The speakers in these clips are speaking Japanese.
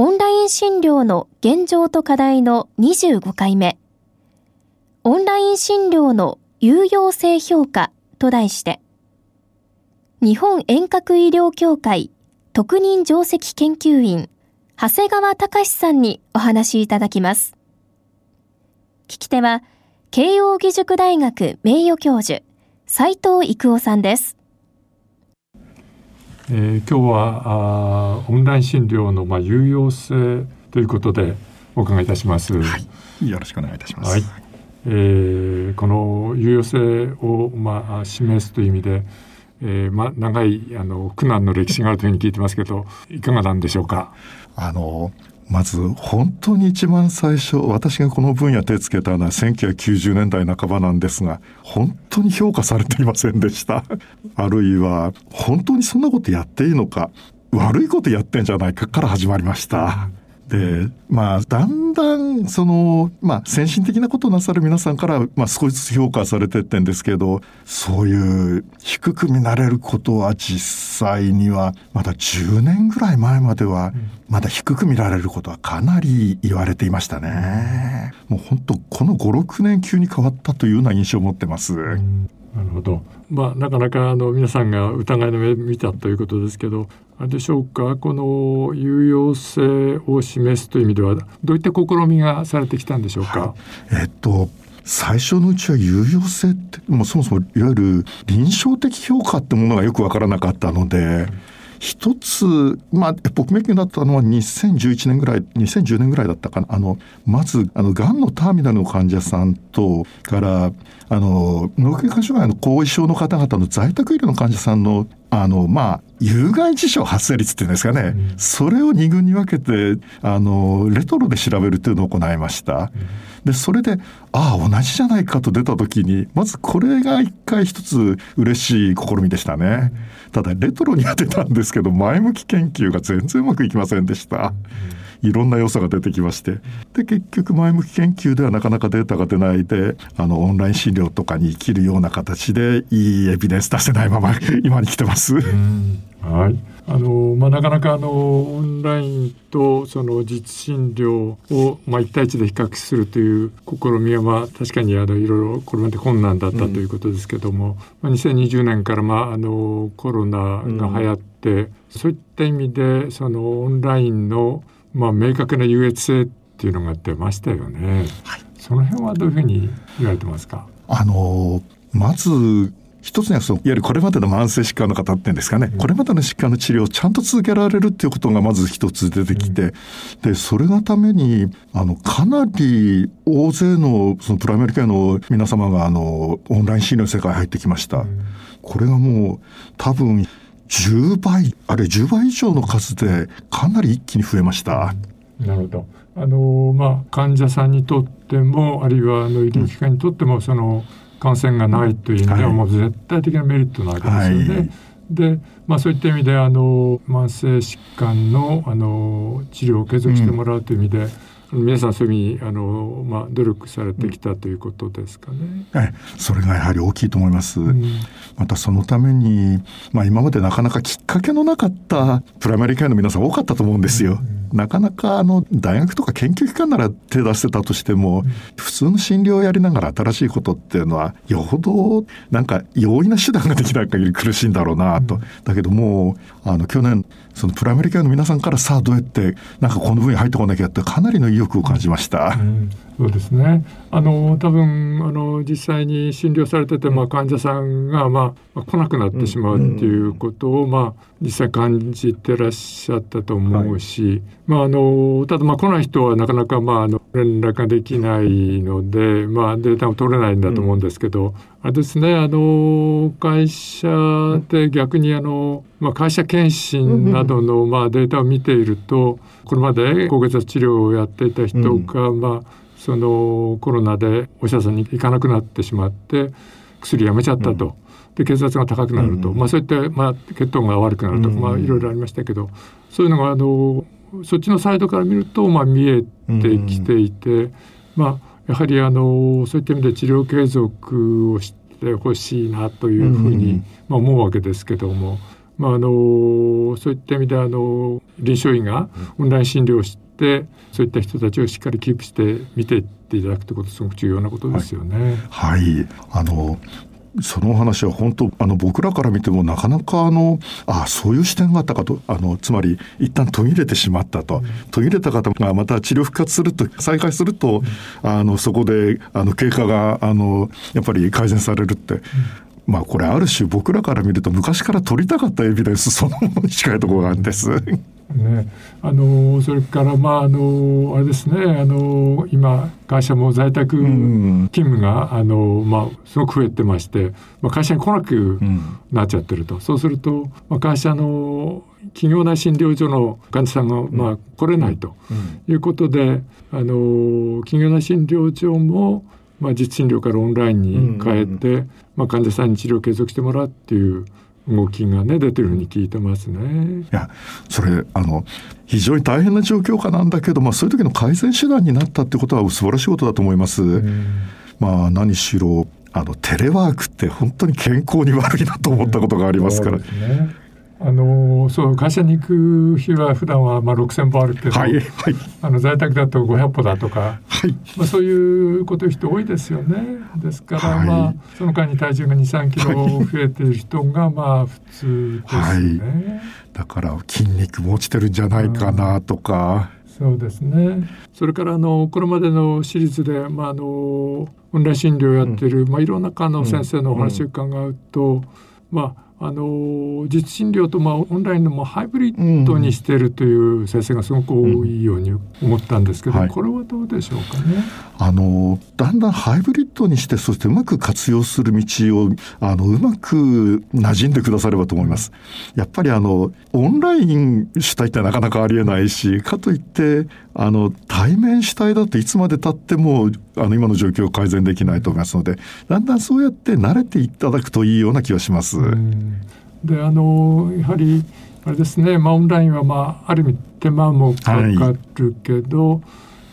オンライン診療の現状と課題の25回目オンライン診療の有用性評価と題して日本遠隔医療協会特任上席研究員長谷川隆さんにお話いただきます。聞き手は、慶應義塾大学名誉教授、斉藤育夫さんです。えー、今日はあオンライン診療のまあ有用性ということでお伺いいたします。はい、よろしくお願いいたします。はい、えー、この有用性をまあ示すという意味で、えー、まあ長いあの苦難の歴史があるというふうに聞いてますけど、いかがなんでしょうか？あのまず本当に一番最初私がこの分野手つけたのは1990年代半ばなんですが本当に評価されていませんでした あるいは本当にそんなことやっていいのか悪いことやってんじゃないかから始まりました。で、まあ、だんだん、その、まあ、先進的なことをなさる皆さんから、まあ、少しずつ評価されてってんですけど、そういう低く見られることは実際には、まだ10年ぐらい前までは、まだ低く見られることはかなり言われていましたね。もう本当、この5、6年急に変わったというような印象を持ってます。うんなるほど。まあなかなかあの皆さんが疑いの目見たということですけど、あれでしょうか？この有用性を示すという意味ではどういった試みがされてきたんでしょうか？はい、えっと。最初のうちは有用性ってもうそもそもいわゆる臨床的評価ってものがよくわからなかったので、うん一つ、まあ、僕めきになったのは2011年ぐらい、2010年ぐらいだったかな。あの、まず、あの、癌のターミナルの患者さんと、から、あの、脳血管障害の後遺症の方々の在宅医療の患者さんの、あの、まあ、有害事象発生率っていうんですかね、うん、それを二群に分けて、あの、レトロで調べるというのを行いました。うんでそれでああ同じじゃないかと出た時にまずこれが一回一つ嬉しい試みでしたね。ただレトロには出たんですけど前向き研究が全然うまくいきませんでした。いろんな良さが出てきまして。で結局前向き研究ではなかなかデータが出ないであのオンライン診療とかに生きるような形でいいエビデンス出せないまま 今に来てます。はい。あのまあ、なかなかあのオンラインとその実診療を、まあ、1対1で比較するという試みは、まあ、確かにあのいろいろこれまで困難だったということですけども、うん、まあ、2020年から、まあ、あのコロナが流行って、うん、そういった意味でそのオンラインの、まあ、明確な優越性っていうのが出ましたよね。はい、その辺はどういうふうに言われてますか？あのまず一つにはそのいわゆるこれまでの慢性疾患の方っていうんですかね、うん、これまでの疾患の治療をちゃんと続けられるっていうことがまず一つ出てきて、うん、でそれがためにあのかなり大勢のそのプライマリケアの皆様があのオンライン診療の世界に入ってきました。うん、これがもう多分10倍あれ10倍以上の数でかなり一気に増えました。なるほどあのまあ、患者さんにとってもあるいはあの医療機関にとってもその、感染がないという意味ではもう絶対的なメリットなわけですよね。はい、で、まあ、そういった意味であの慢性疾患のあの治療を継続してもらうという意味で、うん皆さんそういう意味あの、まあ、努力されてきたということですかね。はい、それがやはり大きいと思います。うん、またそのために、まあ、今までなかなかきっかけのなかったプライマリーケアの皆さん多かったと思うんですよ。うんなかなかあの大学とか研究機関なら手出せたとしても、普通の診療をやりながら新しいことっていうのはよほどなんか容易な手段ができない限り苦しいんだろうなと。だけどもうあの去年そのプライマリケアの皆さんからさあどうやってなんかこの分野入ってこなきゃってかなりの意欲を感じました。うんそうですね。あの多分あの実際に診療されてて、まあ、患者さんが、まあ、来なくなってしまうっていうことを、まあ、実際感じてらっしゃったと思うし、はい、まあ、あのただ、まあ、来ない人はなかなか、まあ、あの連絡ができないので、まあ、データも取れないんだと思うんですけど、あれですねあの会社で逆にあの、まあ、会社検診などの、まあ、データを見ているとこれまで高血圧治療をやっていた人が、まあそのコロナでお医者さんに行かなくなってしまって薬やめちゃったと。で血圧が高くなると、まあ、そういった、まあ、血糖が悪くなるとか、まあ、いろいろありましたけどそういうのがあのそっちのサイドから見ると、まあ、見えてきていて、まあ、やはりあのそういった意味で治療継続をしてほしいなというふうに、まあ、思うわけですけども。まあ、あのそういった意味であの臨床医がオンライン診療をしてそういった人たちをしっかりキープして見ていっていただくということすごく重要なことですよね。はい、はい、あのその話は本当あの僕らから見てもなかなかあのあそういう視点があったかとあのつまり一旦途切れてしまったと、うん、途切れた方がまた治療復活すると再開すると、うん、あのそこであの経過があのやっぱり改善されるって。うんまあこれある種僕らから見ると昔から取りたかったエビデンスそのものに近いところがあるんです。ね、あのそれからまああのあれですね。あの今会社も在宅勤務が、あのまあすごく増えてまして、まあ、会社に来なくなっちゃってると、うん、そうすると、まあ、会社の企業内診療所の患者さんが、まあ、来れないということで、あの企業内診療所もまあ、実診療からオンラインに変えて、まあ、患者さんに治療を継続してもらうっていう動きがね出てるふうに聞いてますね。いやそれあの非常に大変な状況下なんだけど、まあ、そういう時の改善手段になったってことは素晴らしいことだと思います。まあ何しろあのテレワークって本当に健康に悪いなと思ったことがありますから。ねあのそう会社に行く日は普段はまあ6,000歩歩くけど、はいはい、あの在宅だと500歩だとか、はい、まあ、そういうこと言う人多いですよね。ですから、まあその間に体重が23キロ増えている人がまあ普通ですね。だから筋肉も落ちてるんじゃないかなとか。そうですね。それからあのこれまでのシリーズでまああのオンライン診療をやってる、うん、まあいろんな科の先生のお話を伺うと、うん、まああの実診療とまあオンラインのもハイブリッドにしているという先生がすごく多いように思ったんですけど、うんはい、これはどうでしょうかね。あのだんだんハイブリッドにしてそしてうまく活用する道をあのうまく馴染んでくださればと思います。やっぱりあのオンライン主体ってなかなかありえないしかといってあの対面主体だといつまでたってもあの今の状況を改善できないと思いますのでだんだんそうやって慣れていただくといいような気がします。であのやはりあれですね、まあ、オンラインは、まあ、ある意味手間もかかるけど、はい、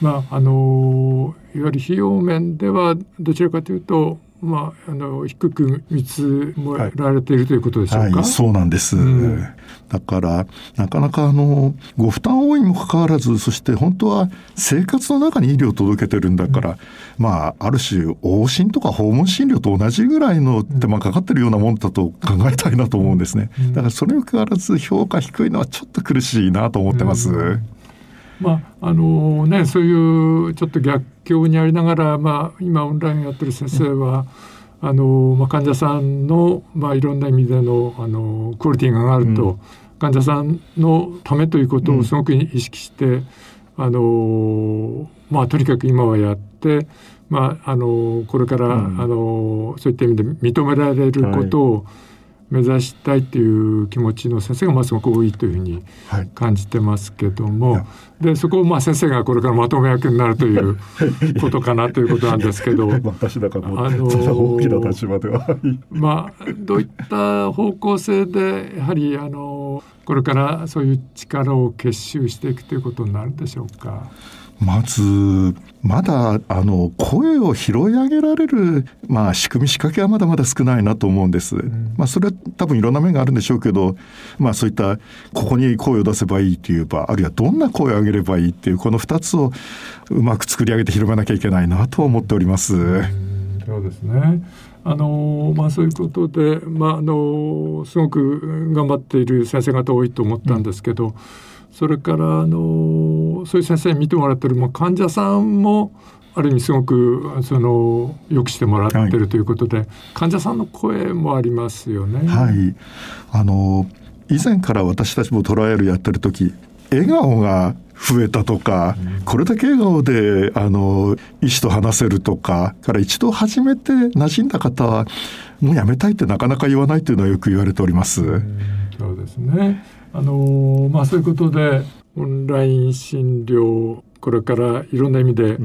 まあ、あのいわゆる費用面ではどちらかというとまあ、あの低く見積もられているということでしょうか、はいはい、そうなんです、うん、だからなかなかあのご負担多いにもかかわらずそして本当は生活の中に医療を届けてるんだから、うん、まあある種往診とか訪問診療と同じぐらいの手間かかってるようなもんだと考えたいなと思うんですね、うん、だからそれにもかかわらず評価低いのはちょっと苦しいなと思ってます。まああのね、そういうちょっと逆境にありながら、まあ、今オンラインやってる先生は、あのまあ、患者さんの、まあ、いろんな意味でのあのクオリティが上がると、うん、患者さんのためということをすごく意識して、うん、あのまあ、とにかく今はやって、まあ、あのこれから、うん、あのそういった意味で認められることを、はい目指したいという気持ちの先生がまあすごく多いというふうに感じてますけども、はい、でそこをまあ先生がこれからまとめ役になるという ことかなということなんですけど。私だからあの大きな立場ではまあどういった方向性でやはりあのこれからそういう力を結集していくということになるでしょうか？まずまだあの声を拾い上げられる、まあ、仕組み仕掛けはまだまだ少ないなと思うんです。うん、まあ、それは多分いろんな面があるんでしょうけど、まあ、そういったここに声を出せばいいという場あるいはどんな声を上げればいいっていうこの2つをうまく作り上げて広めなきゃいけないなと思っております。うそうですねあのまあ、そういうことで、まあ、あのすごく頑張っている先生方多いと思ったんですけど、うんそれからあのそういう先生に見てもらってる、まあ、患者さんもある意味すごくそのよくしてもらってるということで、はい、患者さんの声もありますよね。はい、あの以前から私たちもトライアルやってる時笑顔が増えたとか、うん、これだけ笑顔であの医師と話せるとかから一度初めて馴染んだ方はもうやめたいってなかなか言わないというのはよく言われております。うそうですね。あのまあ、そういうことでオンライン診療これからいろんな意味で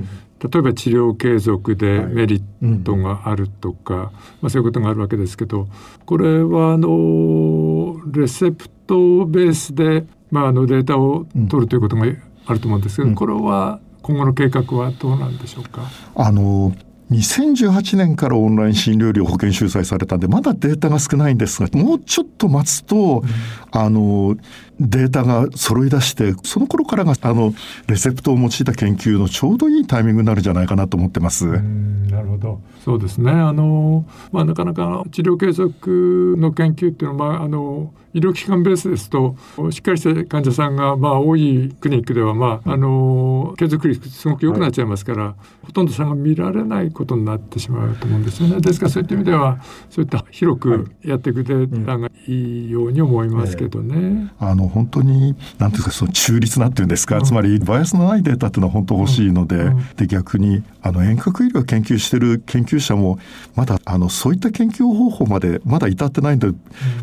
例えば治療継続でメリットがあるとか、はいうん、まあ、そういうことがあるわけですけどこれはあのレセプトベースで、まあ、あのデータを取るということがあると思うんですけど、うん、これは今後の計画はどうなんでしょうか？あの2018年からオンライン診療料保険収載されたんでまだデータが少ないんですがもうちょっと待つと、うん、あのデータが揃い出してその頃からがあのレセプトを用いた研究のちょうどいいタイミングになるんじゃないかなと思ってます。なるほど。そうですね。あの、まあ、なかなか治療継続の研究っていうのは、まあ、あの医療機関ベースですとしっかりした患者さんがまあ多いクリニックでは、まあ、あの継続率すごく良くなっちゃいますから、はい、ほとんど差が見られないことになってしまうと思うんですよね。ですからそういった意味ではそういった広くやっていくデータがいいように思いますけどね。はい、あの本当に何ていうかその中立なっていうんですか、うん、つまりバイアスのないデータっていうのは本当欲しいので、うんうん、で逆にあの遠隔医療を研究してる研究者もまだあのそういった研究方法までまだ至ってないんで、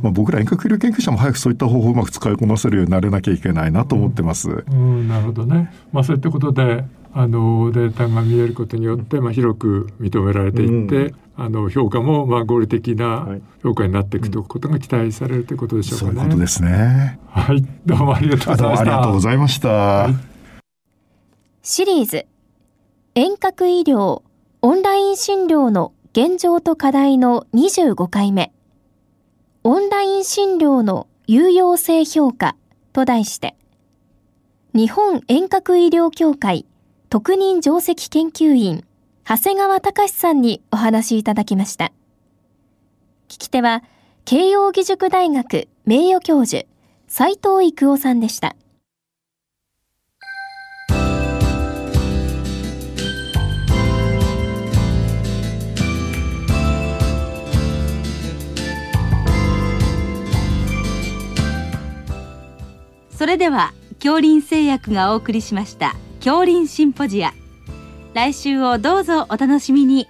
まあ、僕ら遠隔医療研究者も早くそういった方法をうまく使いこなせるようになれなきゃいけないなと思ってます。うん、なるほどね。まあそういったことであのデータが見えることによって、まあ、広く認められていって、うん、あの評価もまあ合理的な評価になっていくということが期待されるということでしょうかね。そういうことですね。はい、どうもありがとうございました。ありがとうございました。はい、シリーズ遠隔医療オンライン診療の現状と課題の25回目オンライン診療の有用性評価と題して日本遠隔医療協会特任上席研究員長谷川隆さんにお話いただきました。聞き手は慶應義塾大学名誉教授斉藤育夫さんでした。それでは恐林製薬がお送りしました。恐林シンポジア。来週をどうぞお楽しみに。